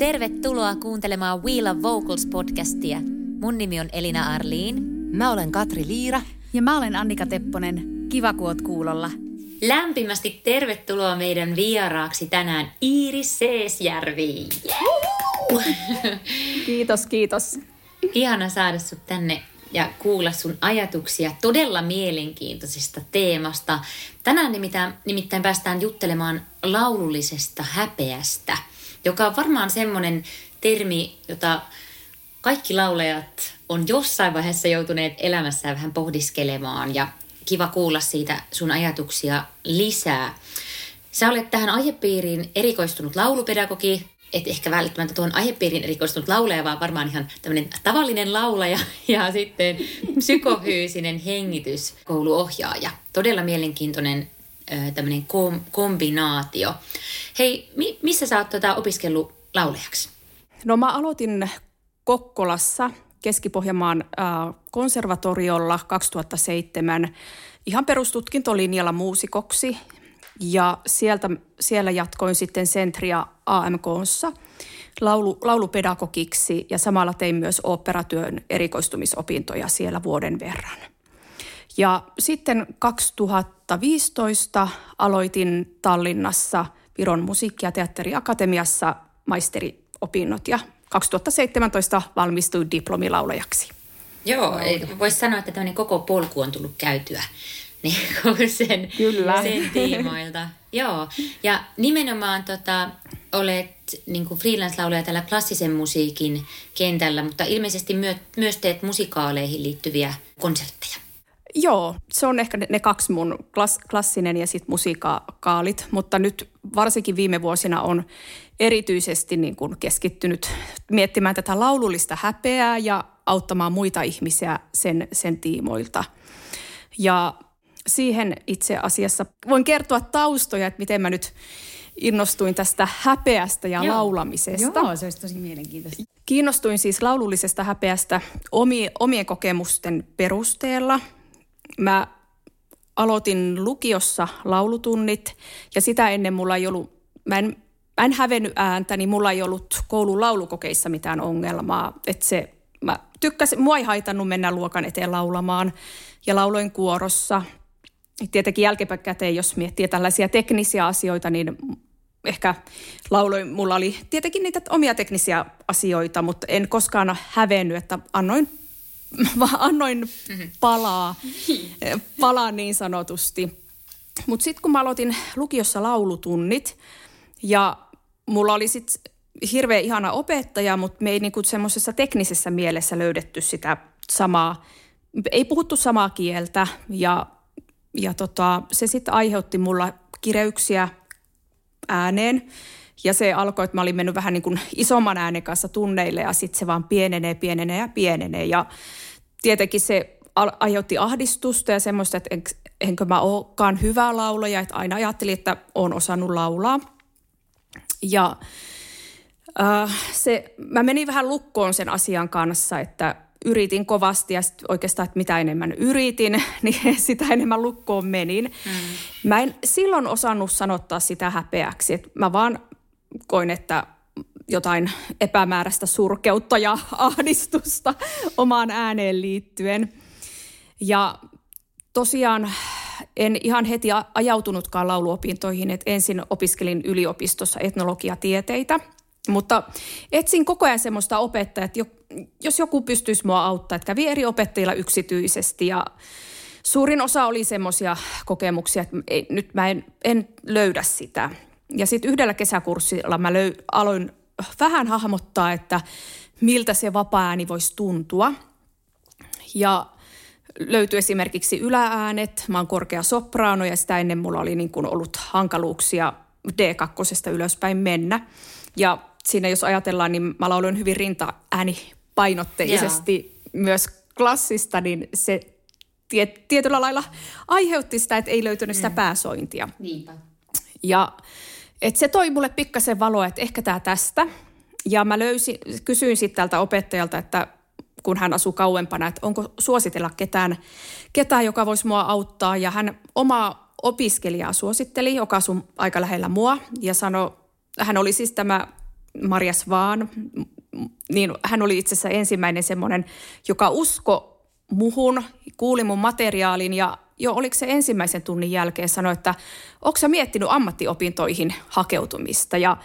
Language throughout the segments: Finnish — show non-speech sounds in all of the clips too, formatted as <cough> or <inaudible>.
Tervetuloa kuuntelemaan We Love Vocals podcastia. Mun nimi on Elina Arliin. Mä olen Katri Liira. Ja mä olen Annika Tepponen. Kiva, kun oot kuulolla. Lämpimästi tervetuloa meidän vieraaksi tänään Iiris Seesjärvi. Kiitos, kiitos. Ihana saada sut tänne ja kuulla sun ajatuksia todella mielenkiintoisesta teemasta. Tänään nimittäin, nimittäin päästään juttelemaan laulullisesta häpeästä, joka on varmaan semmoinen termi, jota kaikki laulajat on jossain vaiheessa joutuneet elämässään vähän pohdiskelemaan ja kiva kuulla siitä sun ajatuksia lisää. Sä olet tähän aihepiiriin erikoistunut laulupedagogi, et ehkä välttämättä tuohon aihepiiriin erikoistunut laulaja, vaan varmaan ihan tämmöinen tavallinen laulaja <laughs> ja sitten psykohyysinen hengityskouluohjaaja. Todella mielenkiintoinen tämmöinen kom- kombinaatio. Hei, mi- missä sä oot tota opiskellut laulajaksi? No mä aloitin Kokkolassa Keski-Pohjanmaan konservatoriolla 2007 ihan perustutkintolinjalla muusikoksi ja sieltä, siellä jatkoin sitten Sentria AMKssa laulu, laulupedagogiksi ja samalla tein myös operatyön erikoistumisopintoja siellä vuoden verran. Ja sitten 2015 aloitin Tallinnassa Viron musiikki- ja teatteriakatemiassa maisteriopinnot ja 2017 valmistuin diplomilaulajaksi. Joo, voisi sanoa, että tämmöinen koko polku on tullut käytyä <laughs> niin kuin sen, Kyllä. sen tiimoilta. Joo, ja nimenomaan tota, olet niin kuin freelance-laulaja tällä klassisen musiikin kentällä, mutta ilmeisesti myö, myös teet musikaaleihin liittyviä konsertteja. Joo, se on ehkä ne, ne kaksi mun klass, klassinen ja sitten musiikaalit, mutta nyt varsinkin viime vuosina on erityisesti niin kuin keskittynyt miettimään tätä laulullista häpeää ja auttamaan muita ihmisiä sen, sen tiimoilta. Ja siihen itse asiassa voin kertoa taustoja, että miten mä nyt innostuin tästä häpeästä ja Joo. laulamisesta. Joo, se olisi tosi mielenkiintoista. Kiinnostuin siis laulullisesta häpeästä omien, omien kokemusten perusteella. Mä aloitin lukiossa laulutunnit ja sitä ennen mulla ei ollut, mä en, mä en hävennyt ääntä, niin mulla ei ollut koulun laulukokeissa mitään ongelmaa. Että se, mä tykkäsin, mua ei haitannut mennä luokan eteen laulamaan ja lauloin kuorossa. Tietenkin jälkikäteen, jos miettii tällaisia teknisiä asioita, niin ehkä lauloin, mulla oli tietenkin niitä omia teknisiä asioita, mutta en koskaan hävennyt, että annoin, vaan annoin palaa, palaa niin sanotusti. Mutta sitten kun mä aloitin lukiossa laulutunnit ja mulla oli sitten hirveän ihana opettaja, mutta me ei niinku semmoisessa teknisessä mielessä löydetty sitä samaa, ei puhuttu samaa kieltä ja, ja tota, se sitten aiheutti mulla kireyksiä ääneen. Ja se alkoi, että mä olin mennyt vähän niin kuin isomman äänen kanssa tunneille ja sitten se vaan pienenee, pienenee ja pienenee. Ja tietenkin se aiheutti ahdistusta ja semmoista, että en, enkö mä olekaan hyvä laulaja. Että aina ajattelin, että olen osannut laulaa. Ja äh, se, mä menin vähän lukkoon sen asian kanssa, että yritin kovasti ja sit oikeastaan, että mitä enemmän yritin, <laughs> niin sitä enemmän lukkoon menin. Mm. Mä en silloin osannut sanottaa sitä häpeäksi, että mä vaan koin, että jotain epämääräistä surkeutta ja <laughs> ahdistusta omaan ääneen liittyen. Ja tosiaan en ihan heti ajautunutkaan lauluopintoihin, että ensin opiskelin yliopistossa etnologiatieteitä, mutta etsin koko ajan semmoista opettajaa, että jos joku pystyisi mua auttaa, että kävi eri opettajilla yksityisesti ja suurin osa oli semmoisia kokemuksia, että ei, nyt mä en, en löydä sitä. Ja sitten yhdellä kesäkurssilla mä löy, aloin vähän hahmottaa, että miltä se vapaa-ääni voisi tuntua. Ja löytyi esimerkiksi ylääänet, mä oon korkea sopraano ja sitä ennen mulla oli niin kuin ollut hankaluuksia D2 ylöspäin mennä. Ja siinä jos ajatellaan, niin mä lauloin hyvin rinta-ääni painotteisesti myös klassista, niin se tiet, tietyllä lailla aiheutti sitä, että ei löytynyt sitä mm. pääsointia. Niinpä. Ja et se toi mulle pikkasen valoa, että ehkä tämä tästä. Ja mä löysin, kysyin sitten tältä opettajalta, että kun hän asuu kauempana, että onko suositella ketään, ketään, joka voisi mua auttaa. Ja hän oma opiskelijaa suositteli, joka asuu aika lähellä mua ja sanoi, hän oli siis tämä Marjas Vaan, niin hän oli itse asiassa ensimmäinen semmoinen, joka usko muhun, kuuli mun materiaalin ja jo oliko se ensimmäisen tunnin jälkeen sanoi, että onko sä miettinyt ammattiopintoihin hakeutumista ja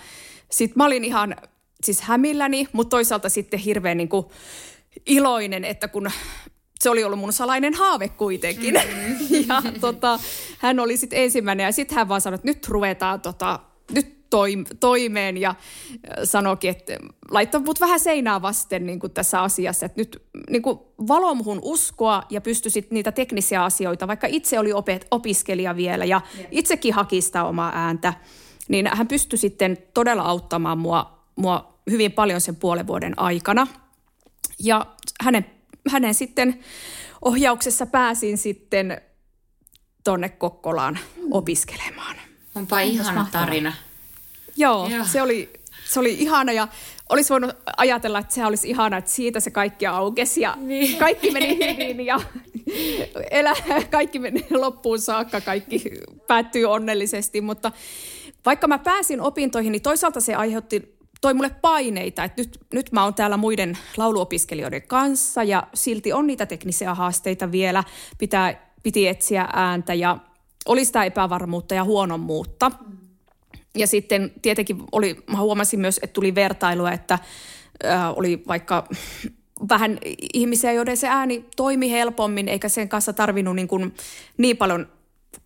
sitten mä olin ihan siis hämilläni, mutta toisaalta sitten hirveän niin kuin iloinen, että kun se oli ollut mun salainen haave kuitenkin. Mm-hmm. <laughs> ja tota, hän oli sitten ensimmäinen ja sitten hän vaan sanoi, että nyt ruvetaan tota, nyt toimeen ja sanoikin, että laittoi mut vähän seinää vasten niin kuin tässä asiassa, että nyt niin kuin valo muhun uskoa ja pystyisit niitä teknisiä asioita, vaikka itse oli opet, opiskelija vielä ja itsekin haki sitä omaa ääntä, niin hän pystyi sitten todella auttamaan mua, mua hyvin paljon sen puolen vuoden aikana. Ja hänen, hänen sitten ohjauksessa pääsin sitten tonne Kokkolaan opiskelemaan. Onpa ihana tarina. Joo, Joo. Se, oli, se oli ihana ja olisi voinut ajatella, että se olisi ihana, että siitä se kaikki aukesi ja niin. kaikki meni <laughs> hyvin ja elä, kaikki meni loppuun saakka, kaikki päättyi onnellisesti, mutta vaikka mä pääsin opintoihin, niin toisaalta se aiheutti toi mulle paineita, että nyt, nyt mä oon täällä muiden lauluopiskelijoiden kanssa ja silti on niitä teknisiä haasteita vielä, pitää, piti etsiä ääntä ja oli sitä epävarmuutta ja huonommuutta. Mm. Ja sitten tietenkin oli, mä huomasin myös, että tuli vertailua, että äh, oli vaikka vähän ihmisiä, joiden se ääni toimi helpommin, eikä sen kanssa tarvinnut niin, kuin niin paljon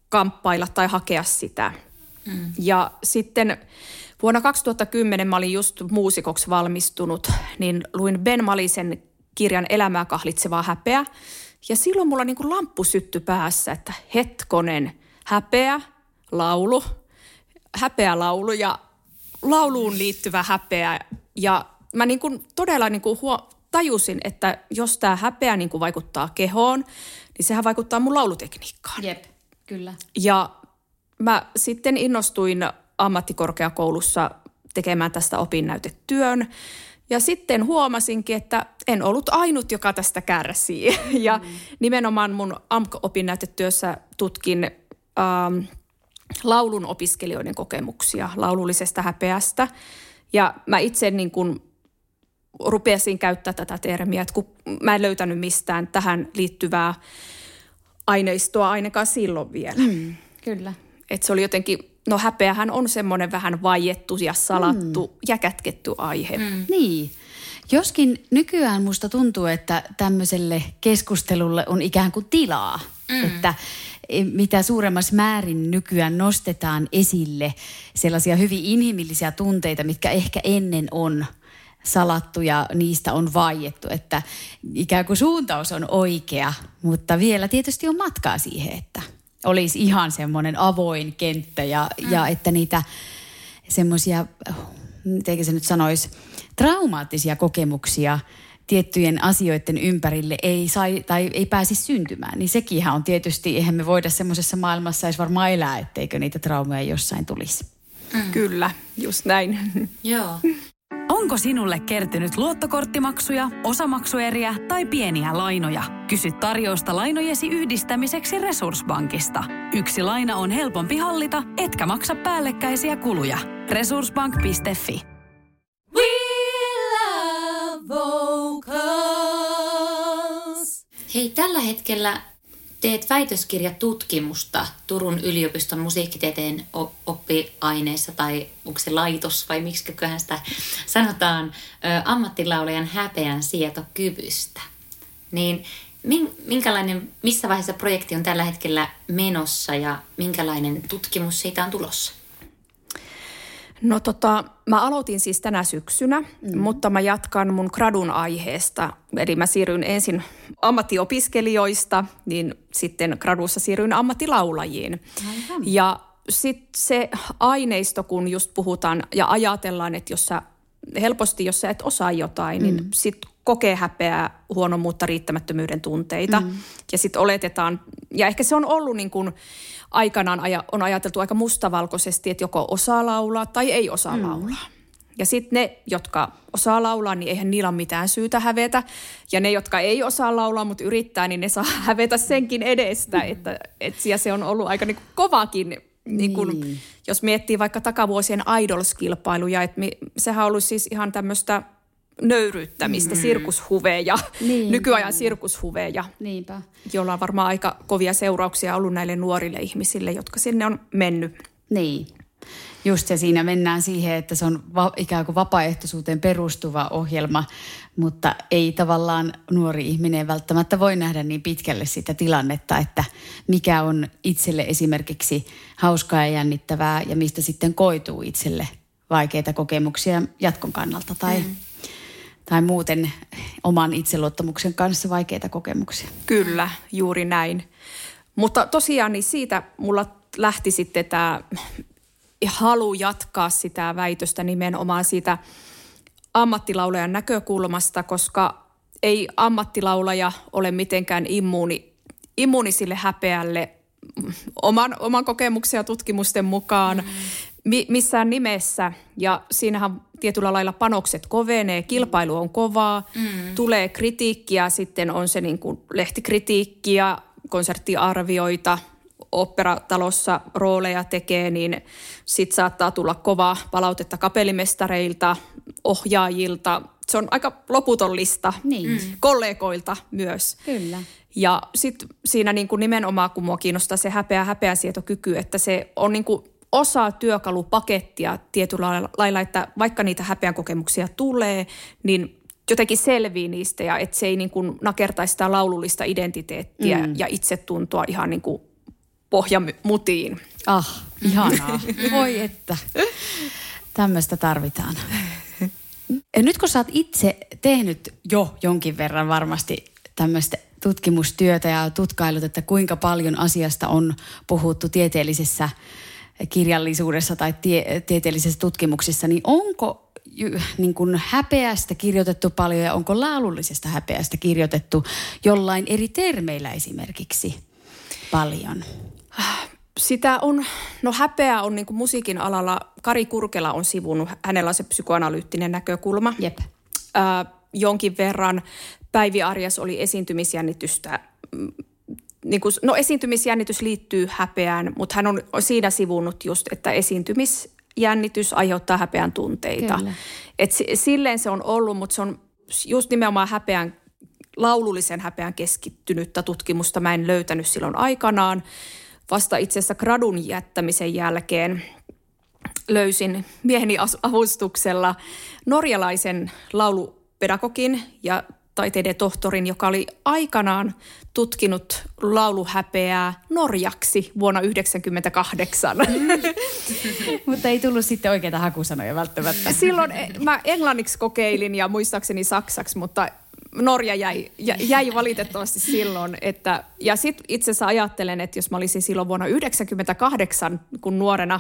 kamppailla tai hakea sitä. Mm. Ja sitten vuonna 2010 mä olin just muusikoksi valmistunut, niin luin Ben Malisen kirjan Elämää kahlitsevaa häpeä. Ja silloin mulla niin kuin lamppu sytty päässä, että hetkonen, häpeä, laulu – häpeälaulu ja lauluun liittyvä häpeä. Ja mä niin kuin todella niin kuin huo, tajusin, että jos tämä häpeä niin kuin vaikuttaa kehoon, niin sehän vaikuttaa mun laulutekniikkaan. Jep, kyllä. Ja mä sitten innostuin ammattikorkeakoulussa tekemään tästä opinnäytetyön. Ja sitten huomasinkin, että en ollut ainut, joka tästä kärsii. <laughs> Ja mm. nimenomaan mun AMK-opinnäytetyössä tutkin ähm, laulun opiskelijoiden kokemuksia laulullisesta häpeästä. Ja mä itse niin kuin rupesin käyttää tätä termiä, että kun mä en löytänyt mistään tähän liittyvää aineistoa ainakaan silloin vielä. Mm, kyllä. Että se oli jotenkin, no häpeähän on semmoinen vähän vaiettu ja salattu mm. ja kätketty aihe. Mm. Niin. Joskin nykyään musta tuntuu, että tämmöiselle keskustelulle on ikään kuin tilaa. Mm. Että mitä suuremmassa määrin nykyään nostetaan esille sellaisia hyvin inhimillisiä tunteita, mitkä ehkä ennen on salattu ja niistä on vaiettu, että ikään kuin suuntaus on oikea, mutta vielä tietysti on matkaa siihen, että olisi ihan semmoinen avoin kenttä ja, mm. ja että niitä semmoisia, miten se nyt sanoisi, traumaattisia kokemuksia – tiettyjen asioiden ympärille ei, sai, tai ei pääsi syntymään, niin sekin on tietysti, eihän me voida semmoisessa maailmassa edes varmaan elää, etteikö niitä traumeja jossain tulisi. Mm. Kyllä, just näin. Joo. Onko sinulle kertynyt luottokorttimaksuja, osamaksueriä tai pieniä lainoja? Kysy tarjousta lainojesi yhdistämiseksi Resurssbankista. Yksi laina on helpompi hallita, etkä maksa päällekkäisiä kuluja. Resurssbank.fi Hei, tällä hetkellä teet väitöskirjatutkimusta Turun yliopiston musiikkitieteen oppiaineessa, tai onko se laitos vai miksi sitä sanotaan, ammattilaulajan häpeän sietokyvystä. Niin minkälainen, missä vaiheessa projekti on tällä hetkellä menossa ja minkälainen tutkimus siitä on tulossa? No tota, mä aloitin siis tänä syksynä, mm. mutta mä jatkan mun gradun aiheesta. Eli mä siirryin ensin ammattiopiskelijoista, niin sitten gradussa siirryin ammattilaulajiin. Aivan. Ja sitten se aineisto, kun just puhutaan ja ajatellaan, että jos sä helposti, jos sä et osaa jotain, niin mm. sit kokee häpeää, huonommuutta, riittämättömyyden tunteita. Mm. Ja sitten oletetaan, ja ehkä se on ollut niin kuin aikanaan aja, on ajateltu aika mustavalkoisesti, että joko osaa laulaa tai ei osaa mm. laulaa. Ja sitten ne, jotka osaa laulaa, niin eihän niillä ole mitään syytä hävetä. Ja ne, jotka ei osaa laulaa, mutta yrittää, niin ne saa <laughs> hävetä senkin edestä. Mm. Että, et, ja se on ollut aika niin kuin kovakin, niin kuin, niin. jos miettii vaikka takavuosien idols-kilpailuja. Että me, sehän on ollut siis ihan tämmöistä nöyryyttämistä, mm. sirkushuveja, niin, nykyajan sirkushuveja, Niinpä. jolla on varmaan aika kovia seurauksia ollut näille nuorille ihmisille, jotka sinne on mennyt. Niin. Just se siinä mennään siihen, että se on va- ikään kuin vapaaehtoisuuteen perustuva ohjelma, mutta ei tavallaan nuori ihminen välttämättä voi nähdä niin pitkälle sitä tilannetta, että mikä on itselle esimerkiksi hauskaa ja jännittävää ja mistä sitten koituu itselle vaikeita kokemuksia jatkon kannalta tai, mm. Tai muuten oman itseluottamuksen kanssa vaikeita kokemuksia. Kyllä, juuri näin. Mutta tosiaan niin siitä mulla lähti sitten tämä halu jatkaa sitä väitöstä nimenomaan siitä ammattilaulajan näkökulmasta, koska ei ammattilaulaja ole mitenkään immuuni, immuuni sille häpeälle oman, oman kokemuksen ja tutkimusten mukaan mm. mi, missään nimessä. Ja siinähän tietyllä lailla panokset kovenee, kilpailu on kovaa, mm. tulee kritiikkiä, sitten on se niin kuin lehtikritiikkiä, konserttiarvioita, operatalossa rooleja tekee, niin sit saattaa tulla kovaa palautetta kapellimestareilta, ohjaajilta. Se on aika loputon lista niin. Mm. kollegoilta myös. Kyllä. Ja sitten siinä niin kuin nimenomaan, kun mua kiinnostaa se häpeä, häpeänsietokyky, että se on niin kuin osa työkalupakettia tietyllä lailla, että vaikka niitä häpeän kokemuksia tulee, niin jotenkin selvii niistä ja että se ei niin kuin nakertaisi sitä laulullista identiteettiä mm. ja itsetuntoa ihan niin kuin pohjamutiin. Ah, ihanaa. <laughs> Voi että. Tämmöistä tarvitaan. Ja nyt kun sä oot itse tehnyt jo jonkin verran varmasti tämmöistä tutkimustyötä ja tutkailut, että kuinka paljon asiasta on puhuttu tieteellisessä kirjallisuudessa tai tie, tieteellisessä tutkimuksissa, niin onko niin kuin häpeästä kirjoitettu paljon ja onko laulullisesta häpeästä kirjoitettu jollain eri termeillä esimerkiksi paljon? Sitä on, no häpeä on niin kuin musiikin alalla, Kari Kurkela on sivunut, hänellä on se psykoanalyyttinen näkökulma. Jep. Äh, jonkin verran Päivi Arjas oli esiintymisjännitystä mm, niin kuin, no esiintymisjännitys liittyy häpeään, mutta hän on siinä sivunut just, että esiintymisjännitys aiheuttaa häpeän tunteita. Kyllä. Et silleen se on ollut, mutta se on just nimenomaan häpeän, laulullisen häpeän keskittynyttä tutkimusta mä en löytänyt silloin aikanaan vasta itse asiassa gradun jättämisen jälkeen löysin mieheni avustuksella norjalaisen laulupedagogin ja taiteiden tohtorin, joka oli aikanaan tutkinut lauluhäpeää norjaksi vuonna 1998. <laughs> Mutta ei tullut sitten oikeita hakusanoja välttämättä. Silloin eh, mä englanniksi kokeilin ja muistaakseni saksaksi, mutta Norja jäi, jäi valitettavasti silloin. Että, ja sitten itse asiassa ajattelen, että jos mä olisin silloin vuonna 1998, kun nuorena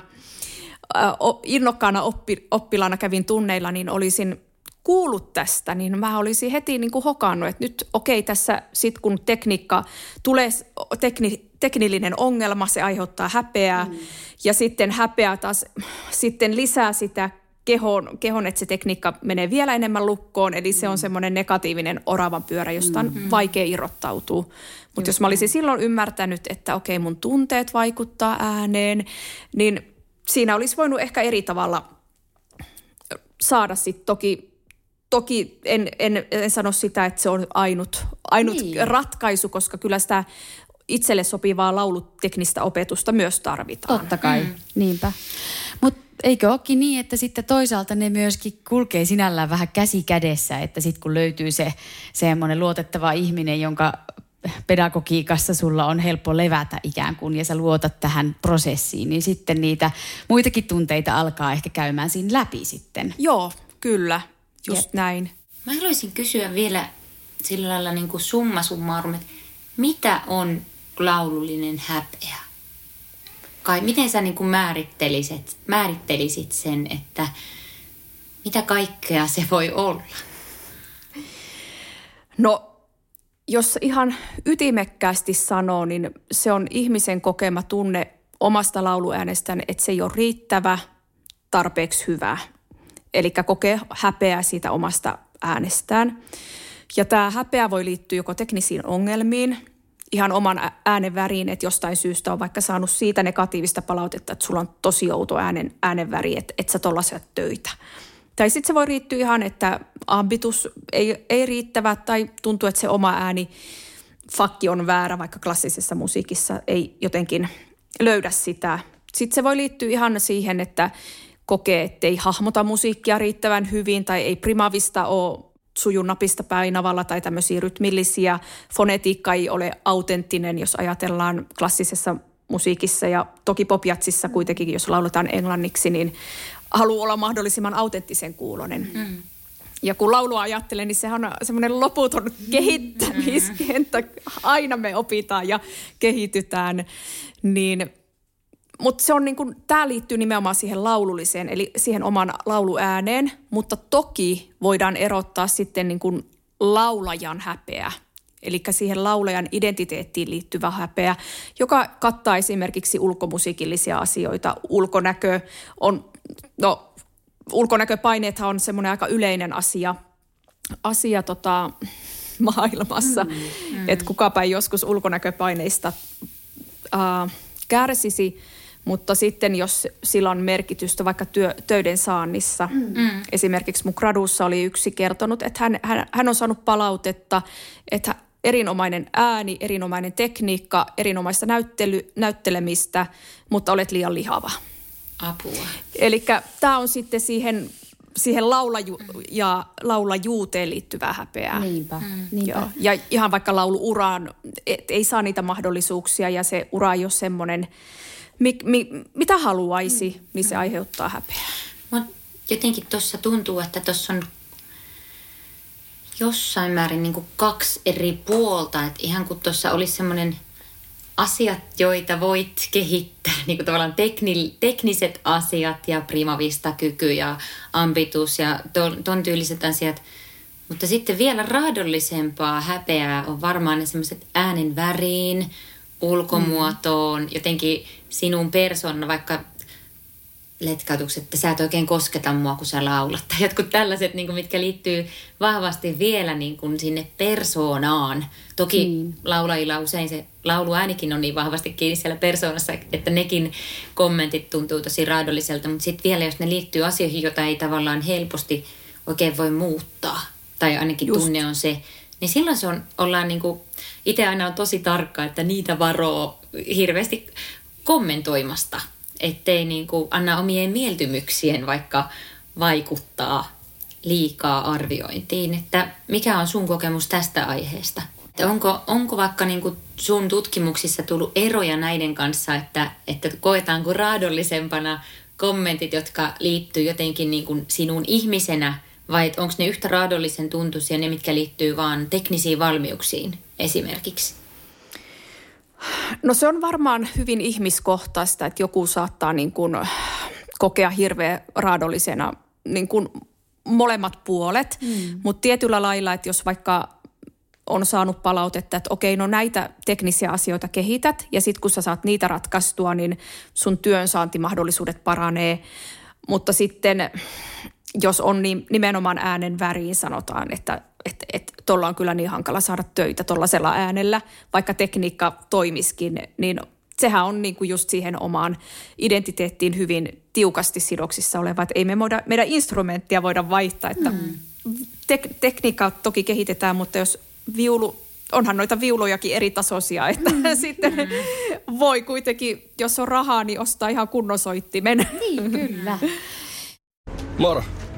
innokkaana oppi, oppilaana kävin tunneilla, niin olisin kuullut tästä, niin mä olisin heti niin kuin hokannut, että nyt okei, okay, tässä sitten kun tekniikka tulee, tekni, teknillinen ongelma, se aiheuttaa häpeää mm. ja sitten häpeä taas sitten lisää sitä kehon, kehon, että se tekniikka menee vielä enemmän lukkoon, eli se on mm. semmoinen negatiivinen oravan pyörä, josta on mm-hmm. vaikea irrottautua. Mutta jos mä olisin silloin ymmärtänyt, että okei, mun tunteet vaikuttaa ääneen, niin siinä olisi voinut ehkä eri tavalla saada sitten toki Toki en, en, en sano sitä, että se on ainut, ainut niin. ratkaisu, koska kyllä sitä itselle sopivaa lauluteknistä opetusta myös tarvitaan. Totta kai, mm. niinpä. Mutta eikö olekin niin, että sitten toisaalta ne myöskin kulkee sinällään vähän käsi kädessä, että sitten kun löytyy se semmoinen luotettava ihminen, jonka pedagogiikassa sulla on helppo levätä ikään kuin ja sä luotat tähän prosessiin, niin sitten niitä muitakin tunteita alkaa ehkä käymään siinä läpi sitten. Joo, kyllä, just Jep. näin. Mä haluaisin kysyä vielä sillä lailla niin kuin summa summarum, että mitä on laulullinen häpeä? kai, miten sä niin kuin määrittelisit, määrittelisit sen, että mitä kaikkea se voi olla? No, jos ihan ytimekkäästi sanoo, niin se on ihmisen kokema tunne omasta lauluäänestään, että se ei ole riittävä, tarpeeksi hyvä. Eli kokee häpeää siitä omasta äänestään. Ja tämä häpeä voi liittyä joko teknisiin ongelmiin, ihan oman äänen väriin, että jostain syystä on vaikka saanut siitä negatiivista palautetta, että sulla on tosi outo äänen, äänen väri, että et sä tollaisia töitä. Tai sitten se voi riittyä ihan, että ambitus ei, ei riittävä tai tuntuu, että se oma ääni fakki on väärä, vaikka klassisessa musiikissa ei jotenkin löydä sitä. Sitten se voi liittyä ihan siihen, että kokee, että ei hahmota musiikkia riittävän hyvin tai ei primavista ole sujun napista painavalla tai tämmöisiä rytmillisiä. Fonetiikka ei ole autenttinen, jos ajatellaan klassisessa musiikissa ja toki popjatsissa kuitenkin, jos lauletaan englanniksi, niin haluaa olla mahdollisimman autenttisen kuulonen. Mm. Ja kun laulua ajattelen, niin sehän on semmoinen loputon kehittämiskenttä. Aina me opitaan ja kehitytään. Niin mutta se on niin kuin, tämä liittyy nimenomaan siihen laululliseen, eli siihen oman lauluääneen, mutta toki voidaan erottaa sitten niin kuin laulajan häpeä, eli siihen laulajan identiteettiin liittyvä häpeä, joka kattaa esimerkiksi ulkomusiikillisia asioita. Ulkonäkö on, no ulkonäköpaineethan on semmoinen aika yleinen asia, asia tota, maailmassa, mm, mm. että kukapa ei joskus ulkonäköpaineista äh, kärsisi – mutta sitten jos sillä on merkitystä vaikka työ, töiden saannissa, mm. esimerkiksi mun gradussa oli yksi kertonut, että hän, hän, hän on saanut palautetta, että erinomainen ääni, erinomainen tekniikka, erinomaista näyttely, näyttelemistä, mutta olet liian lihava. Apua. Eli tämä on sitten siihen, siihen laulaju- ja laulajuuteen liittyvää häpeää. Niinpä, mm. niinpä. Joo. Ja ihan vaikka lauluuraan, et ei saa niitä mahdollisuuksia ja se ura ei ole semmoinen – mi, mi, mitä haluaisi, niin se aiheuttaa häpeää. Mut jotenkin tuossa tuntuu, että tuossa on jossain määrin niin kaksi eri puolta. Että ihan kun tuossa olisi semmoinen asiat, joita voit kehittää, niin kuin tavallaan tekni, tekniset asiat ja primavista kyky ja ambitus ja ton, ton tyyliset asiat. Mutta sitten vielä raadollisempaa häpeää on varmaan ne semmoiset äänen väriin, ulkomuotoon, mm. jotenkin sinun persona, vaikka letkautukset, että sä et oikein kosketa mua, kun sä laulat. Tai jotkut tällaiset, niin kuin, mitkä liittyy vahvasti vielä niin kuin sinne persoonaan. Toki mm. laulajilla usein se lauluäänikin on niin vahvasti kiinni siellä persoonassa, että nekin kommentit tuntuu tosi raadolliselta. Mutta sitten vielä, jos ne liittyy asioihin, joita ei tavallaan helposti oikein voi muuttaa, tai ainakin Just. tunne on se, niin silloin se on, ollaan niin kuin, itse aina on tosi tarkka, että niitä varoo hirveästi kommentoimasta, ettei niin kuin anna omien mieltymyksien vaikka vaikuttaa liikaa arviointiin. Että mikä on sun kokemus tästä aiheesta? Että onko, onko vaikka niin kuin sun tutkimuksissa tullut eroja näiden kanssa, että, että koetaanko raadollisempana kommentit, jotka liittyy jotenkin niin kuin sinun ihmisenä – vai onko ne yhtä raadollisen tuntuisia ne, mitkä liittyy vaan teknisiin valmiuksiin esimerkiksi? No se on varmaan hyvin ihmiskohtaista, että joku saattaa niin kuin kokea hirveän raadollisena niin kuin molemmat puolet, mm. mutta tietyllä lailla, että jos vaikka on saanut palautetta, että okei, no näitä teknisiä asioita kehität ja sitten kun sä saat niitä ratkaistua, niin sun työnsaantimahdollisuudet paranee, mutta sitten jos on niin nimenomaan äänen väriin sanotaan, että että että tuolla on kyllä niin hankala saada töitä tuollaisella äänellä, vaikka tekniikka toimiskin, niin sehän on niin kuin just siihen omaan identiteettiin hyvin tiukasti sidoksissa oleva, että ei me voida, meidän instrumenttia voida vaihtaa, että mm. tek, tekniikkaa toki kehitetään, mutta jos viulu, onhan noita viulujakin eri tasoisia, että mm. <laughs> sitten mm. voi kuitenkin, jos on rahaa, niin ostaa ihan kunnon soittimen. Niin, kyllä. Moro,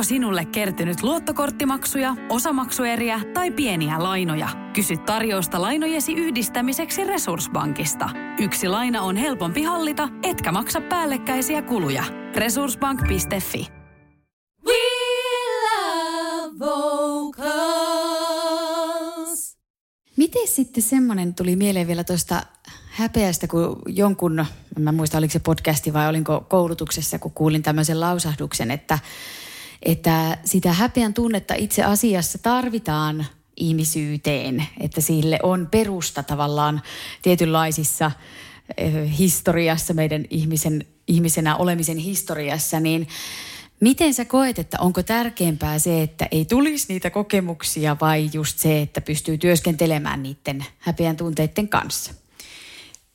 Onko sinulle kertynyt luottokorttimaksuja, osamaksueriä tai pieniä lainoja? Kysy tarjousta lainojesi yhdistämiseksi Resurssbankista. Yksi laina on helpompi hallita, etkä maksa päällekkäisiä kuluja. Resurssbank.fi Miten sitten semmoinen tuli mieleen vielä tuosta häpeästä, kun jonkun, en mä muista oliko se podcasti vai olinko koulutuksessa, kun kuulin tämmöisen lausahduksen, että, että sitä häpeän tunnetta itse asiassa tarvitaan ihmisyyteen, että sille on perusta tavallaan tietynlaisissa eh, historiassa, meidän ihmisen, ihmisenä olemisen historiassa, niin Miten sä koet, että onko tärkeämpää se, että ei tulisi niitä kokemuksia vai just se, että pystyy työskentelemään niiden häpeän tunteiden kanssa?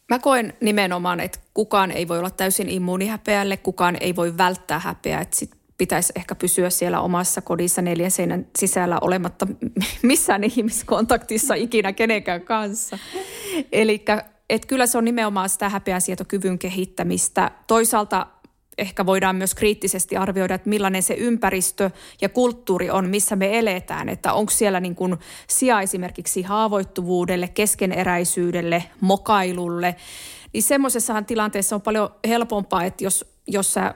Mä koen nimenomaan, että kukaan ei voi olla täysin immuuni häpeälle, kukaan ei voi välttää häpeää. Että sit pitäisi ehkä pysyä siellä omassa kodissa neljän seinän sisällä olematta <laughs> missään ihmiskontaktissa ikinä kenenkään kanssa. Eli kyllä se on nimenomaan sitä häpeänsietokyvyn kehittämistä. Toisaalta ehkä voidaan myös kriittisesti arvioida, että millainen se ympäristö ja kulttuuri on, missä me eletään. Että onko siellä niin kuin sija esimerkiksi haavoittuvuudelle, keskeneräisyydelle, mokailulle. Niin semmoisessahan tilanteessa on paljon helpompaa, että jos, jos sä,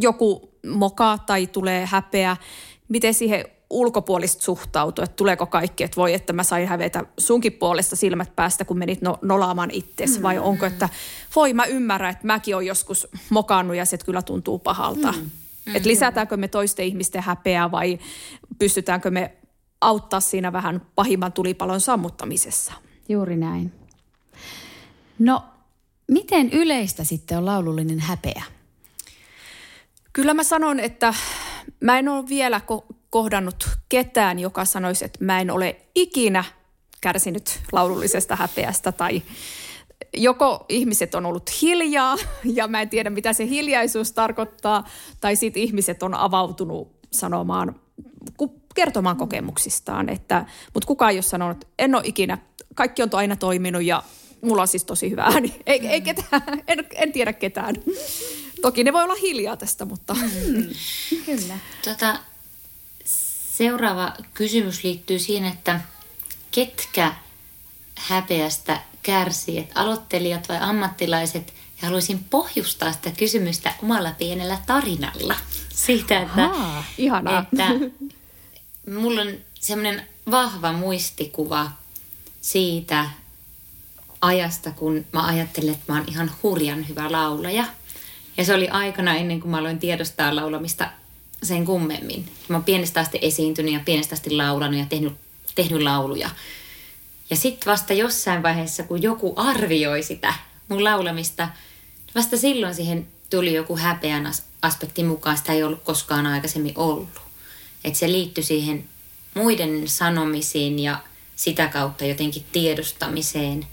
joku mokaa tai tulee häpeä, miten siihen ulkopuolista suhtautua, että tuleeko kaikki, että voi, että mä sain hävetä sunkin puolesta silmät päästä, kun menit no, nolaamaan itsesi, mm. vai onko, että voi mä ymmärrän, että mäkin olen joskus mokannut ja se kyllä tuntuu pahalta. Mm. Mm. Että lisätäänkö me toisten ihmisten häpeää vai pystytäänkö me auttaa siinä vähän pahimman tulipalon sammuttamisessa? Juuri näin. No, miten yleistä sitten on laulullinen häpeä? Kyllä mä sanon, että mä en ole vielä ko- kohdannut ketään, joka sanoisi, että mä en ole ikinä kärsinyt laulullisesta häpeästä tai joko ihmiset on ollut hiljaa <laughs> ja mä en tiedä mitä se hiljaisuus tarkoittaa, tai sitten ihmiset on avautunut sanomaan, kertomaan kokemuksistaan. Että, mutta kukaan ei ole sanonut, että en ole ikinä, kaikki on aina toiminut ja mulla on siis tosi hyvä ääni. Ei, ei ketään, <laughs> en, en tiedä ketään. Toki ne voi olla hiljaa tästä, mutta... Mm, <laughs> kyllä. Tota, seuraava kysymys liittyy siihen, että ketkä häpeästä kärsii, että aloittelijat vai ammattilaiset. Ja haluaisin pohjustaa sitä kysymystä omalla pienellä tarinalla. <laughs> Siitä, että, Ahaa, ihanaa. että mulla on semmoinen vahva muistikuva siitä ajasta, kun mä ajattelin, että mä oon ihan hurjan hyvä laulaja. Ja se oli aikana ennen kuin mä aloin tiedostaa laulamista sen kummemmin. Mä oon pienestä asti esiintynyt ja pienestä asti laulanut ja tehnyt, tehnyt lauluja. Ja sitten vasta jossain vaiheessa, kun joku arvioi sitä mun laulamista, vasta silloin siihen tuli joku häpeän aspekti mukaan. Sitä ei ollut koskaan aikaisemmin ollut. Että se liittyi siihen muiden sanomisiin ja sitä kautta jotenkin tiedostamiseen.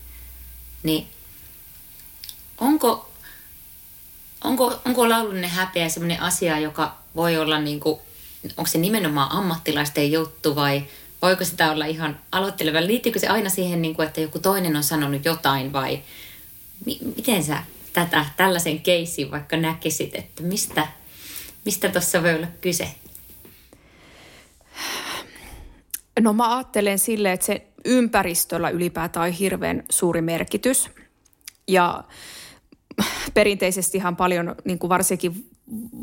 Niin onko, onko, onko laulullinen häpeä sellainen asia, joka voi olla niin kuin, onko se nimenomaan ammattilaisten juttu vai voiko sitä olla ihan aloitteleva? Liittyykö se aina siihen, niin kuin, että joku toinen on sanonut jotain vai mi- miten sä tätä, tällaisen keissin vaikka näkisit, että mistä, mistä voi olla kyse? No mä ajattelen sille, että se ympäristöllä ylipäätään on hirveän suuri merkitys. Ja perinteisesti ihan paljon, niin kuin varsinkin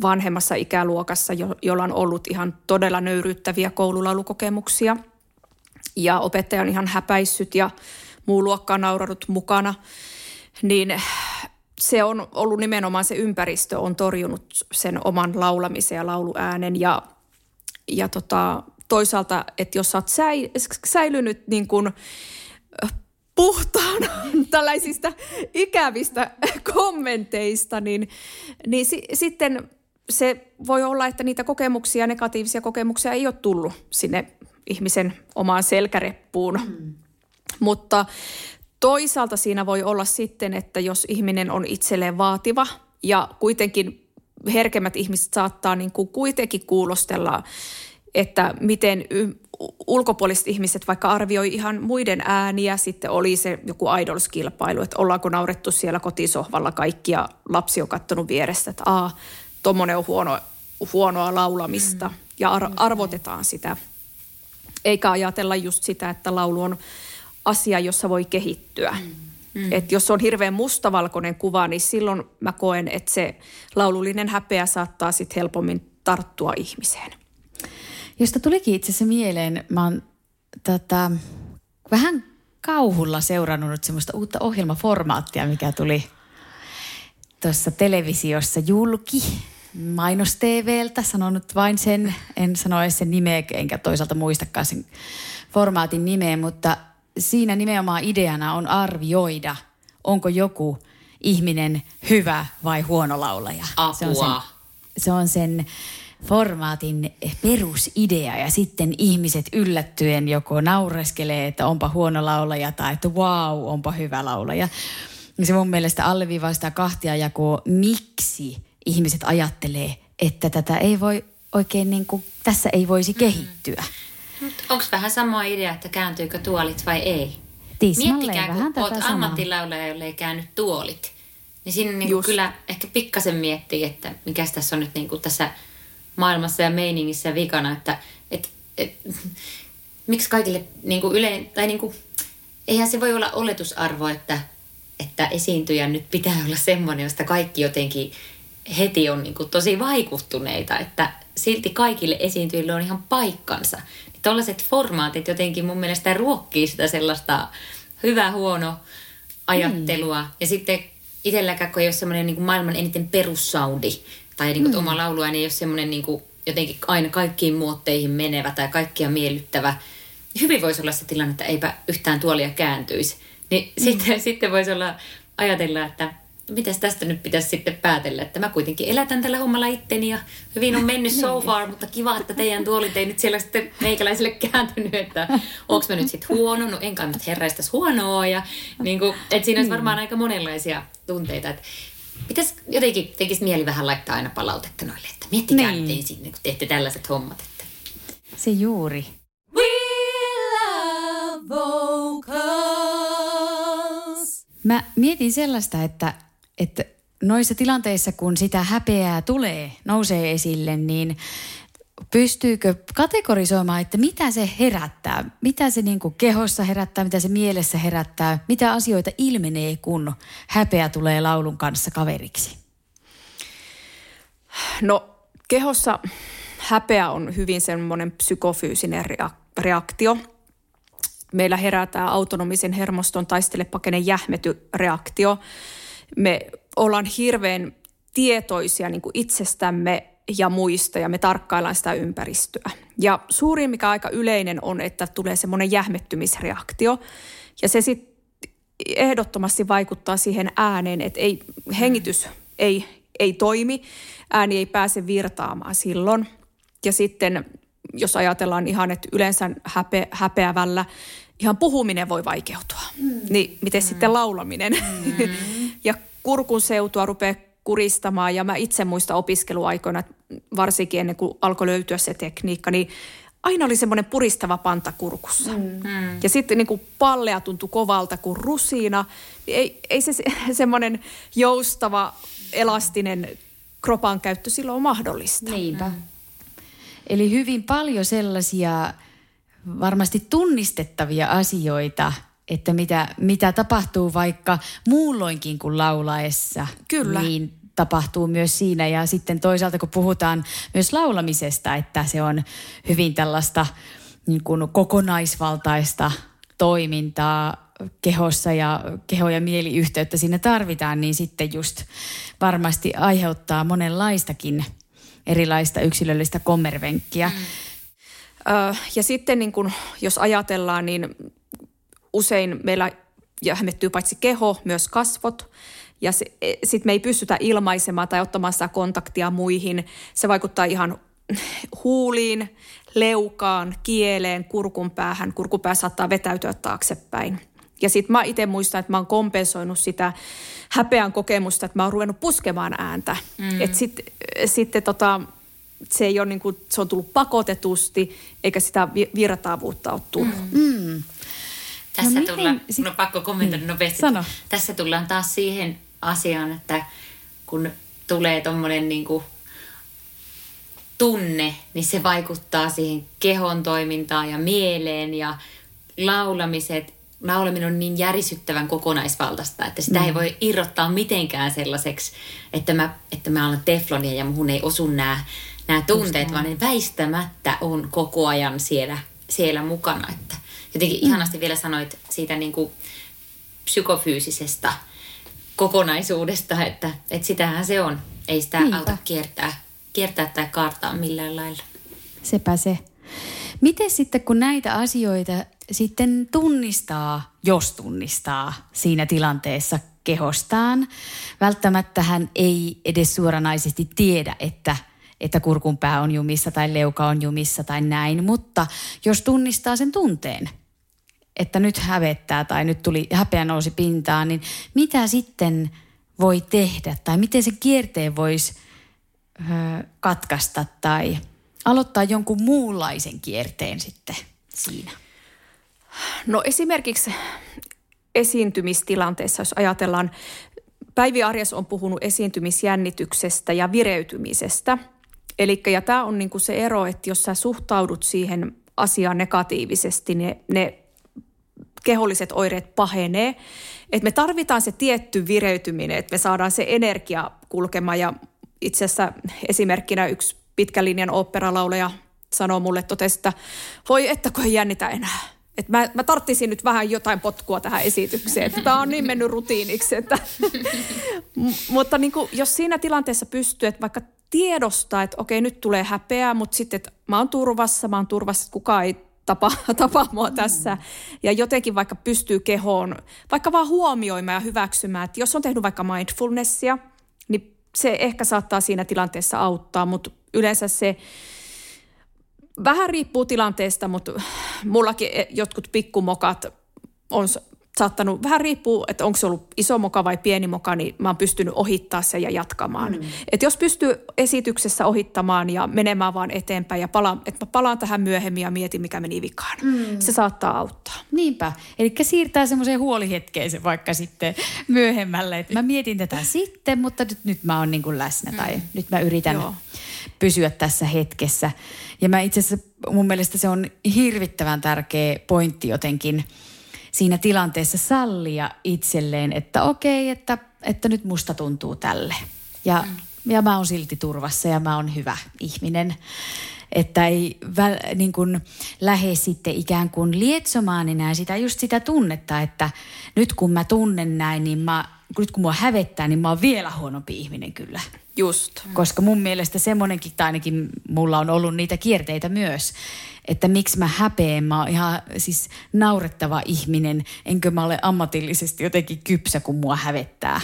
vanhemmassa ikäluokassa, jo, jolla on ollut ihan todella nöyryyttäviä koululaulukokemuksia. Ja opettaja on ihan häpäissyt ja muu luokka on mukana. Niin se on ollut nimenomaan se ympäristö on torjunut sen oman laulamisen ja lauluäänen. Ja, ja tota, toisaalta, että jos sä oot säi, säilynyt niin kuin puhtaana <laughs> tällaisista ikävistä kommenteista, niin, niin si, sitten se voi olla, että niitä kokemuksia, negatiivisia kokemuksia ei ole tullut sinne ihmisen omaan selkäreppuun. Mm. Mutta toisaalta siinä voi olla sitten, että jos ihminen on itselleen vaativa ja kuitenkin herkemmät ihmiset saattaa niin kuin kuitenkin kuulostella, että miten y- ulkopuoliset ihmiset vaikka arvioi ihan muiden ääniä, sitten oli se joku idolskilpailu, että ollaanko naurettu siellä kotisohvalla kaikki ja lapsi on katsonut vierestä, että aa, tommonen on huono, huonoa laulamista mm. ja ar- arvotetaan sitä. Eikä ajatella just sitä, että laulu on asia, jossa voi kehittyä. Mm. Mm. Et jos on hirveän mustavalkoinen kuva, niin silloin mä koen, että se laulullinen häpeä saattaa sitten helpommin tarttua ihmiseen. Josta tulikin itse asiassa mieleen, mä oon tätä, vähän kauhulla seurannut nyt semmoista uutta ohjelmaformaattia, mikä tuli tuossa televisiossa julki mainos TVltä. Sanon nyt vain sen, en sano edes sen nimeä, enkä toisaalta muistakaan sen formaatin nimeä, mutta siinä nimenomaan ideana on arvioida, onko joku ihminen hyvä vai huono laulaja. Apua. Se on sen, se on sen formaatin perusidea ja sitten ihmiset yllättyen joko naureskelee, että onpa huono laulaja tai että wow, onpa hyvä laulaja. Ja se mun mielestä alleviivaa sitä kahtia jakoa, miksi ihmiset ajattelee, että tätä ei voi oikein niin kuin, tässä ei voisi kehittyä. Onko vähän sama idea, että kääntyykö tuolit vai ei? Tismalleen vähän kun tätä oot samaa. ammattilaulaja, jolle ei käänny tuolit. Niin siinä niin kyllä ehkä pikkasen miettii, että mikä tässä on nyt niin kuin tässä maailmassa ja meiningissä vikana, että et, et, <laughs> miksi kaikille niin kuin ylein, tai niin kuin, eihän se voi olla oletusarvo, että, että esiintyjän nyt pitää olla semmoinen, josta kaikki jotenkin heti on niin kuin tosi vaikuttuneita, että silti kaikille esiintyjille on ihan paikkansa. Niin Tuollaiset formaatit jotenkin mun mielestä ruokkii sitä sellaista hyvä-huono ajattelua. Mm. Ja sitten itselläkään, kun ei ole semmoinen niin maailman eniten perussoundi, tai niin kuin, mm. oma lauluääni ei ole semmoinen niin kuin, jotenkin aina kaikkiin muotteihin menevä tai kaikkia miellyttävä. Hyvin voisi olla se tilanne, että eipä yhtään tuolia kääntyisi. Niin mm. sitten, <laughs> sitten voisi olla ajatella, että mitäs tästä nyt pitäisi sitten päätellä, että mä kuitenkin elätän tällä hommalla itteni ja hyvin on mennyt so far, mutta kiva, että teidän tuolit ei nyt siellä sitten meikäläiselle kääntynyt, että onko mä nyt sitten huono, no enkä nyt herraistaisi huonoa ja niin kuin, että siinä olisi varmaan aika monenlaisia tunteita, että pitäisi jotenkin tekisi mieli vähän laittaa aina palautetta noille, että miettikää Niin. niin. sinne, kun teette tällaiset hommat, että Se juuri. Mä mietin sellaista, että, että noissa tilanteissa, kun sitä häpeää tulee, nousee esille, niin pystyykö kategorisoimaan, että mitä se herättää, mitä se niin kuin kehossa herättää, mitä se mielessä herättää, mitä asioita ilmenee, kun häpeä tulee laulun kanssa kaveriksi? No kehossa häpeä on hyvin semmoinen psykofyysinen rea- reaktio. Meillä herää tämä autonomisen hermoston taistele pakene jähmety reaktio. Me ollaan hirveän tietoisia niin kuin itsestämme ja muista ja me tarkkaillaan sitä ympäristöä. Ja suurin, mikä aika yleinen on, että tulee semmoinen jähmettymisreaktio. Ja se sitten ehdottomasti vaikuttaa siihen ääneen, että ei, hengitys ei, ei toimi, ääni ei pääse virtaamaan silloin. Ja sitten jos ajatellaan ihan, että yleensä häpe, häpeävällä ihan puhuminen voi vaikeutua, mm. niin miten mm. sitten laulaminen? Mm. <laughs> ja kurkun seutua rupeaa kuristamaan ja mä itse muista opiskeluaikoina, varsinkin ennen kuin alkoi löytyä se tekniikka, niin aina oli semmoinen puristava panta kurkussa. Mm. Ja sitten niin kuin pallea tuntui kovalta kuin rusina. Niin Ei, ei se se- <laughs> semmoinen joustava, elastinen kropan käyttö silloin ole mahdollista. Niinpä. Mm. Eli hyvin paljon sellaisia varmasti tunnistettavia asioita, että mitä, mitä tapahtuu vaikka muulloinkin kuin laulaessa. Kyllä. Niin tapahtuu myös siinä. Ja sitten toisaalta kun puhutaan myös laulamisesta, että se on hyvin tällaista niin kuin kokonaisvaltaista toimintaa kehossa ja keho- ja mieliyhteyttä siinä tarvitaan, niin sitten just varmasti aiheuttaa monenlaistakin erilaista yksilöllistä kommervenkkiä. Mm. Ja sitten niin kun, jos ajatellaan, niin usein meillä jähmettyy paitsi keho, myös kasvot. Ja sitten me ei pystytä ilmaisemaan tai ottamaan sitä kontaktia muihin. Se vaikuttaa ihan huuliin, leukaan, kieleen, kurkun päähän. Kurkupää saattaa vetäytyä taaksepäin. Ja sitten mä itse muistan, että mä oon kompensoinut sitä häpeän kokemusta, että mä oon ruvennut puskemaan ääntä. Mm. Että sitten sit, tota, se ei ole niin kuin, se on tullut pakotetusti, eikä sitä virtaavuutta ole tullut. Mm. Mm. Tässä no tullaan, sit... no pakko kommentoida niin. nopeasti. Sano. Tässä tullaan taas siihen asiaan, että kun tulee tuommoinen niin tunne, niin se vaikuttaa siihen kehon toimintaan ja mieleen ja laulamiset. Laulaminen on niin järisyttävän kokonaisvaltaista, että sitä mm. ei voi irrottaa mitenkään sellaiseksi, että mä, että mä olen teflonia ja muhun ei osu nämä, nämä tunteet, vaan ne väistämättä on koko ajan siellä, siellä mukana. Että jotenkin mm. ihanasti vielä sanoit siitä niin kuin psykofyysisestä kokonaisuudesta, että, että sitähän se on. Ei sitä Niinpä. auta kiertää, kiertää tai kaartaa millään lailla. Sepä se. Miten sitten kun näitä asioita sitten tunnistaa, jos tunnistaa siinä tilanteessa kehostaan, välttämättä hän ei edes suoranaisesti tiedä, että että kurkunpää on jumissa tai leuka on jumissa tai näin, mutta jos tunnistaa sen tunteen, että nyt hävettää tai nyt tuli häpeä nousi pintaan, niin mitä sitten voi tehdä tai miten se kierteen voisi katkaista tai aloittaa jonkun muunlaisen kierteen sitten siinä? No esimerkiksi esiintymistilanteessa, jos ajatellaan, Päivi Arjas on puhunut esiintymisjännityksestä ja vireytymisestä. Eli ja tämä on niinku se ero, että jos sä suhtaudut siihen asiaan negatiivisesti, ne, ne keholliset oireet pahenee. Että me tarvitaan se tietty vireytyminen, että me saadaan se energia kulkemaan. Ja itse asiassa esimerkkinä yksi pitkän linjan oopperalaulaja sanoo mulle, totesi, että voi että kun ei jännitä enää. Et mä, mä tarttisin nyt vähän jotain potkua tähän esitykseen. Tämä on niin mennyt rutiiniksi. Että mutta niin kuin, jos siinä tilanteessa pystyy, että vaikka tiedostaa, että okei nyt tulee häpeää, mutta sitten että mä oon turvassa, mä oon turvassa, että kukaan ei tapa, <laughs> tapa mua tässä. Ja jotenkin vaikka pystyy kehoon, vaikka vaan huomioimaan ja hyväksymään, että jos on tehnyt vaikka mindfulnessia, niin se ehkä saattaa siinä tilanteessa auttaa, mutta yleensä se vähän riippuu tilanteesta, mutta mullakin jotkut pikkumokat on saattanut, vähän riippuu, että onko se ollut iso moka vai pieni moka, niin mä oon pystynyt ohittaa sen ja jatkamaan. Mm. Et jos pystyy esityksessä ohittamaan ja menemään vaan eteenpäin ja palaan, että mä palaan tähän myöhemmin ja mietin, mikä meni vikaan. Mm. Se saattaa auttaa. Niinpä. Eli siirtää semmoiseen huolihetkeen se vaikka sitten myöhemmälle, että mä mietin tätä sitten, mutta nyt, nyt mä oon niin kuin läsnä mm. tai nyt mä yritän Joo. pysyä tässä hetkessä. Ja mä itse asiassa mun mielestä se on hirvittävän tärkeä pointti jotenkin – siinä tilanteessa sallia itselleen, että okei, että, että nyt musta tuntuu tälle. Ja, mm. ja mä oon silti turvassa ja mä oon hyvä ihminen. Että ei väl, niin kuin lähde sitten ikään kuin lietsomaan enää sitä, just sitä tunnetta, että nyt kun mä tunnen näin, niin mä, nyt kun mua hävettää, niin mä oon vielä huonompi ihminen kyllä. Just. Koska mun mielestä semmoinenkin, tai ainakin mulla on ollut niitä kierteitä myös, että miksi mä häpeän. Mä oon ihan siis naurettava ihminen, enkö mä ole ammatillisesti jotenkin kypsä, kun mua hävettää.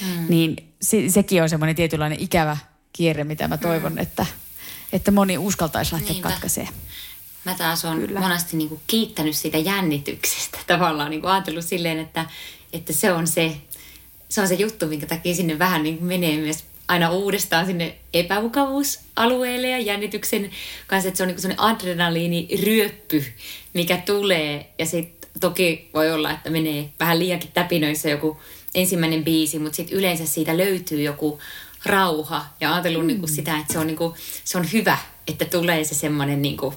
Mm. Niin se, sekin on semmoinen tietynlainen ikävä kierre, mitä mä toivon, mm. että, että moni uskaltaisi lähteä Niinpä. katkaisee. Mä taas on Kyllä. monesti niin kuin kiittänyt siitä jännityksestä. <laughs> Tavallaan niin kuin ajatellut silleen, että, että se, on se, se on se juttu, minkä takia sinne vähän niin kuin menee myös aina uudestaan sinne epämukavuusalueelle ja jännityksen kanssa, että se on niin sellainen adrenaliiniryöppy, mikä tulee. Ja sitten toki voi olla, että menee vähän liiankin täpinöissä joku ensimmäinen biisi, mutta sitten yleensä siitä löytyy joku rauha. Ja ajatellut mm. niin kuin sitä, että se on, niin kuin, se on hyvä, että tulee se semmoinen niin kuin,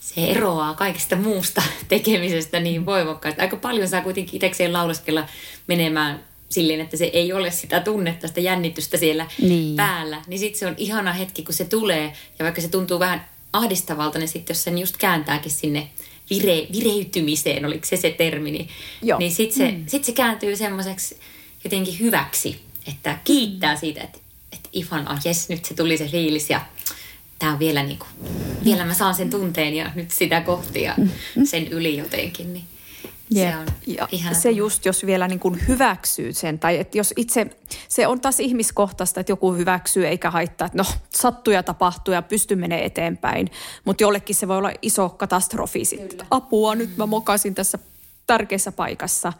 se eroaa kaikesta muusta <laughs> tekemisestä niin voimakkaasti. Aika paljon saa kuitenkin itsekseen laulaskella menemään silleen, että se ei ole sitä tunnetta, sitä jännitystä siellä niin. päällä. Niin sitten se on ihana hetki, kun se tulee. Ja vaikka se tuntuu vähän ahdistavalta, niin sitten jos sen just kääntääkin sinne vire, vireytymiseen, oliko se se termi, niin, niin sitten se, mm. sit se kääntyy semmoiseksi jotenkin hyväksi. Että kiittää mm. siitä, että, että ihanaa, jes, nyt se tuli se fiilis ja tämä on vielä niin kuin, vielä mä saan sen tunteen ja nyt sitä kohti ja mm. sen yli jotenkin. Niin se on ja ihana se just, jos vielä niin kuin hyväksyy sen, tai että jos itse, se on taas ihmiskohtaista, että joku hyväksyy eikä haittaa, että no sattuu ja tapahtuu ja pysty menee eteenpäin, mutta jollekin se voi olla iso katastrofi sitten. Apua, nyt mä mokasin tässä tärkeässä paikassa.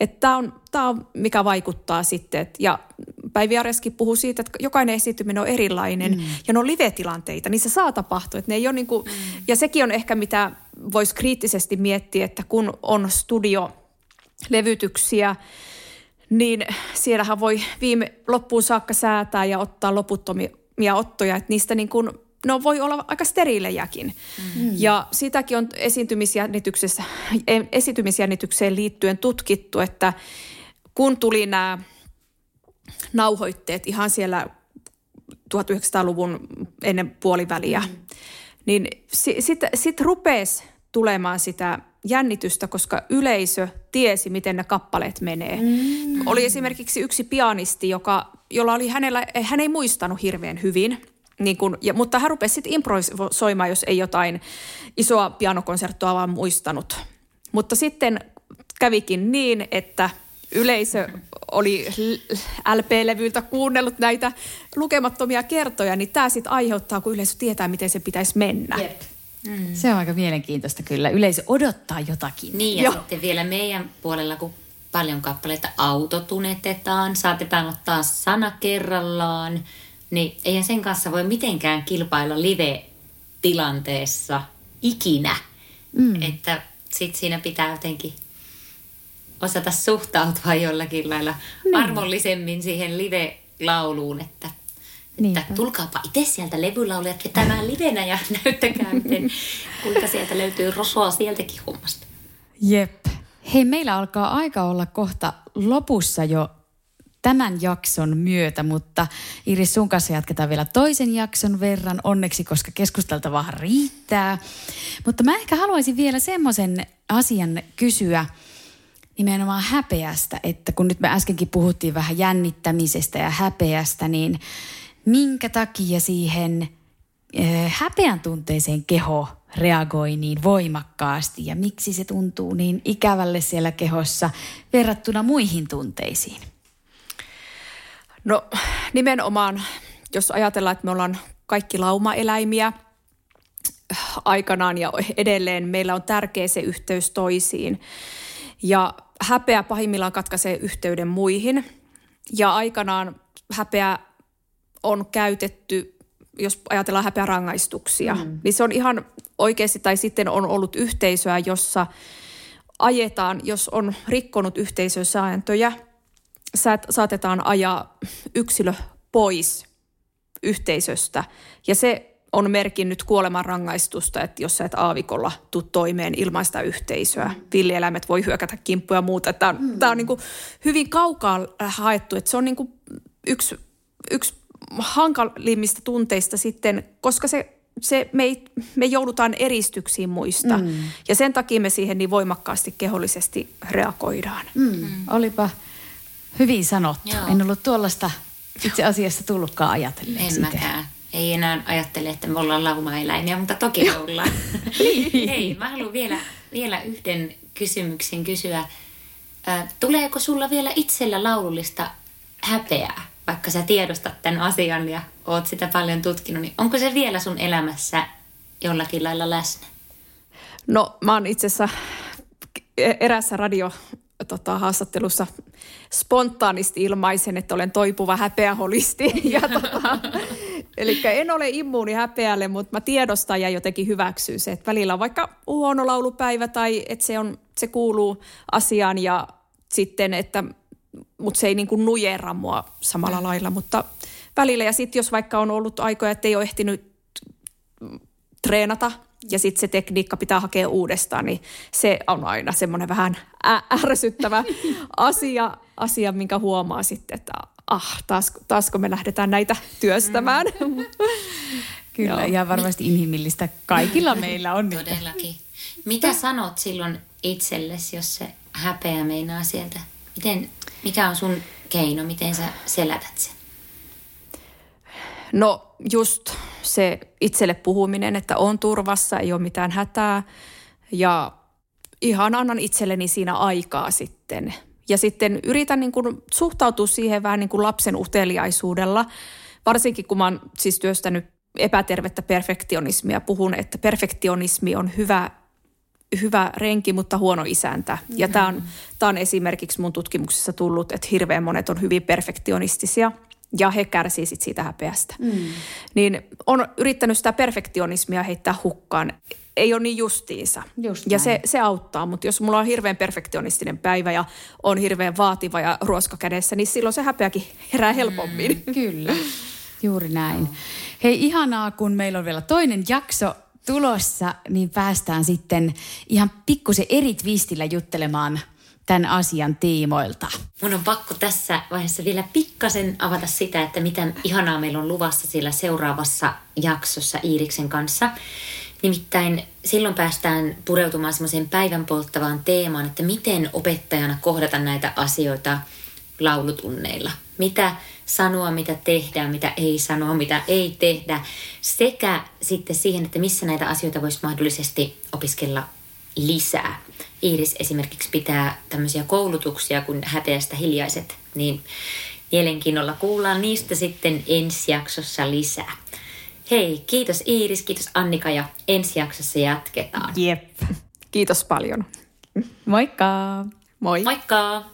Että tämä on, tää on, mikä vaikuttaa sitten. Et, ja Päivi Arjaski puhuu siitä, että jokainen esiintyminen on erilainen mm. ja ne on live-tilanteita, niin se saa tapahtua. Että ne ei ole niin kuin, mm. Ja sekin on ehkä mitä voisi kriittisesti miettiä, että kun on studiolevytyksiä, niin siellähän voi viime loppuun saakka säätää ja ottaa loputtomia ottoja, että niistä niin kuin no voi olla aika steriilejäkin. Mm. Ja sitäkin on esiintymisjännitykseen liittyen tutkittu, että kun tuli nämä nauhoitteet ihan siellä 1900-luvun ennen puoliväliä, mm. niin sitten sit rupesi tulemaan sitä jännitystä, koska yleisö tiesi, miten ne kappaleet menee. Mm. Oli esimerkiksi yksi pianisti, joka, jolla oli hänellä, hän ei muistanut hirveän hyvin – niin kun, ja, mutta hän rupesi sitten improvisoimaan, jos ei jotain isoa pianokonserttoa vaan muistanut. Mutta sitten kävikin niin, että yleisö oli LP-levyltä kuunnellut näitä lukemattomia kertoja, niin tämä sitten aiheuttaa, kun yleisö tietää, miten se pitäisi mennä. Yep. Mm. Se on aika mielenkiintoista kyllä. Yleisö odottaa jotakin. Niin ja Joo. sitten vielä meidän puolella, kun paljon kappaleita autotunetetaan, saatetaan ottaa sana kerrallaan – niin eihän sen kanssa voi mitenkään kilpailla live-tilanteessa ikinä. Mm. Että sit siinä pitää jotenkin osata suhtautua jollakin lailla niin. armollisemmin siihen live-lauluun, että, että tulkaapa itse sieltä levylaulijat vetämään livenä ja <laughs> näyttäkää, miten, kuinka sieltä löytyy rosoa sieltäkin hommasta. Jep. Hei, meillä alkaa aika olla kohta lopussa jo tämän jakson myötä, mutta Iris sun kanssa jatketaan vielä toisen jakson verran onneksi, koska keskusteltavaa riittää. Mutta mä ehkä haluaisin vielä semmoisen asian kysyä nimenomaan häpeästä, että kun nyt me äskenkin puhuttiin vähän jännittämisestä ja häpeästä, niin minkä takia siihen äh, häpeän tunteeseen keho reagoi niin voimakkaasti ja miksi se tuntuu niin ikävälle siellä kehossa verrattuna muihin tunteisiin? No nimenomaan, jos ajatellaan, että me ollaan kaikki laumaeläimiä aikanaan ja edelleen meillä on tärkeä se yhteys toisiin. Ja häpeä pahimmillaan katkaisee yhteyden muihin. Ja aikanaan häpeä on käytetty, jos ajatellaan häpeärangaistuksia, mm. niin se on ihan oikeasti, tai sitten on ollut yhteisöä, jossa ajetaan, jos on rikkonut yhteisösääntöjä – saatetaan ajaa yksilö pois yhteisöstä. Ja se on merkinnyt kuolemanrangaistusta, että jos sä et aavikolla tuu toimeen ilman sitä yhteisöä. Mm. Villieläimet voi hyökätä kimppuja ja muuta. Tämä on, mm. tää on niin kuin hyvin kaukaa haettu, että se on niin kuin yksi, yksi hankalimmista tunteista sitten, koska se, se me, ei, me joudutaan eristyksiin muista. Mm. Ja sen takia me siihen niin voimakkaasti kehollisesti reagoidaan. Mm. Mm. Olipa Hyvin sanottu. Joo. En ollut tuollaista itse asiassa tullutkaan ajatelleeksi. En mäkään. Ei enää ajattele, että me ollaan laumaeläimiä, mutta toki me ollaan. <laughs> Hei, mä haluan vielä, vielä yhden kysymyksen kysyä. tuleeko sulla vielä itsellä laulullista häpeää, vaikka sä tiedostat tämän asian ja oot sitä paljon tutkinut, niin onko se vielä sun elämässä jollakin lailla läsnä? No mä oon itse asiassa erässä radio tota, haastattelussa spontaanisti ilmaisen, että olen toipuva häpeäholisti. <laughs> Ja, tota, eli en ole immuuni häpeälle, mutta mä tiedostan ja jotenkin hyväksyy se, että välillä on vaikka huono laulupäivä tai että se, on, se kuuluu asiaan ja sitten, että mutta se ei niin kuin nujera mua samalla mm. lailla, mutta välillä. Ja sitten jos vaikka on ollut aikoja, että ei ole ehtinyt treenata – ja sitten se tekniikka pitää hakea uudestaan, niin se on aina semmoinen vähän ärsyttävä <laughs> asia, asia, minkä huomaa sitten, että ah, taas, taasko me lähdetään näitä työstämään. Mm. <laughs> Kyllä, Joo. ja varmasti inhimillistä kaikilla <laughs> meillä on. Todellakin. Mitä sanot silloin itsellesi, jos se häpeä meinaa sieltä? Miten, mikä on sun keino, miten sä selätät sen? No just se itselle puhuminen, että on turvassa, ei ole mitään hätää ja ihan annan itselleni siinä aikaa sitten. Ja sitten yritän niin kuin suhtautua siihen vähän niin kuin lapsen uteliaisuudella, varsinkin kun mä oon siis työstänyt epätervettä perfektionismia. Puhun, että perfektionismi on hyvä hyvä renki, mutta huono isäntä. Ja tämä on, tää on esimerkiksi mun tutkimuksessa tullut, että hirveän monet on hyvin perfektionistisia ja he kärsii sit siitä häpeästä. Mm. Niin on yrittänyt sitä perfektionismia heittää hukkaan. Ei ole niin justiinsa. Just ja se, se auttaa, mutta jos mulla on hirveän perfektionistinen päivä ja on hirveän vaativa ja ruoska kädessä, niin silloin se häpeäkin herää helpommin. <laughs> Kyllä, juuri näin. Hei, ihanaa, kun meillä on vielä toinen jakso tulossa, niin päästään sitten ihan pikkusen eri twistillä juttelemaan tämän asian tiimoilta. Mun on pakko tässä vaiheessa vielä pikkasen avata sitä, että mitä ihanaa meillä on luvassa siellä seuraavassa jaksossa Iiriksen kanssa. Nimittäin silloin päästään pureutumaan semmoiseen päivän polttavaan teemaan, että miten opettajana kohdata näitä asioita laulutunneilla. Mitä sanoa, mitä tehdään, mitä ei sanoa, mitä ei tehdä. Sekä sitten siihen, että missä näitä asioita voisi mahdollisesti opiskella lisää. Iiris esimerkiksi pitää tämmöisiä koulutuksia kuin häpeästä hiljaiset, niin mielenkiinnolla kuullaan niistä sitten ensi jaksossa lisää. Hei, kiitos Iiris, kiitos Annika ja ensi jaksossa jatketaan. Jep. Kiitos paljon. Moikka! Moi. Moikka!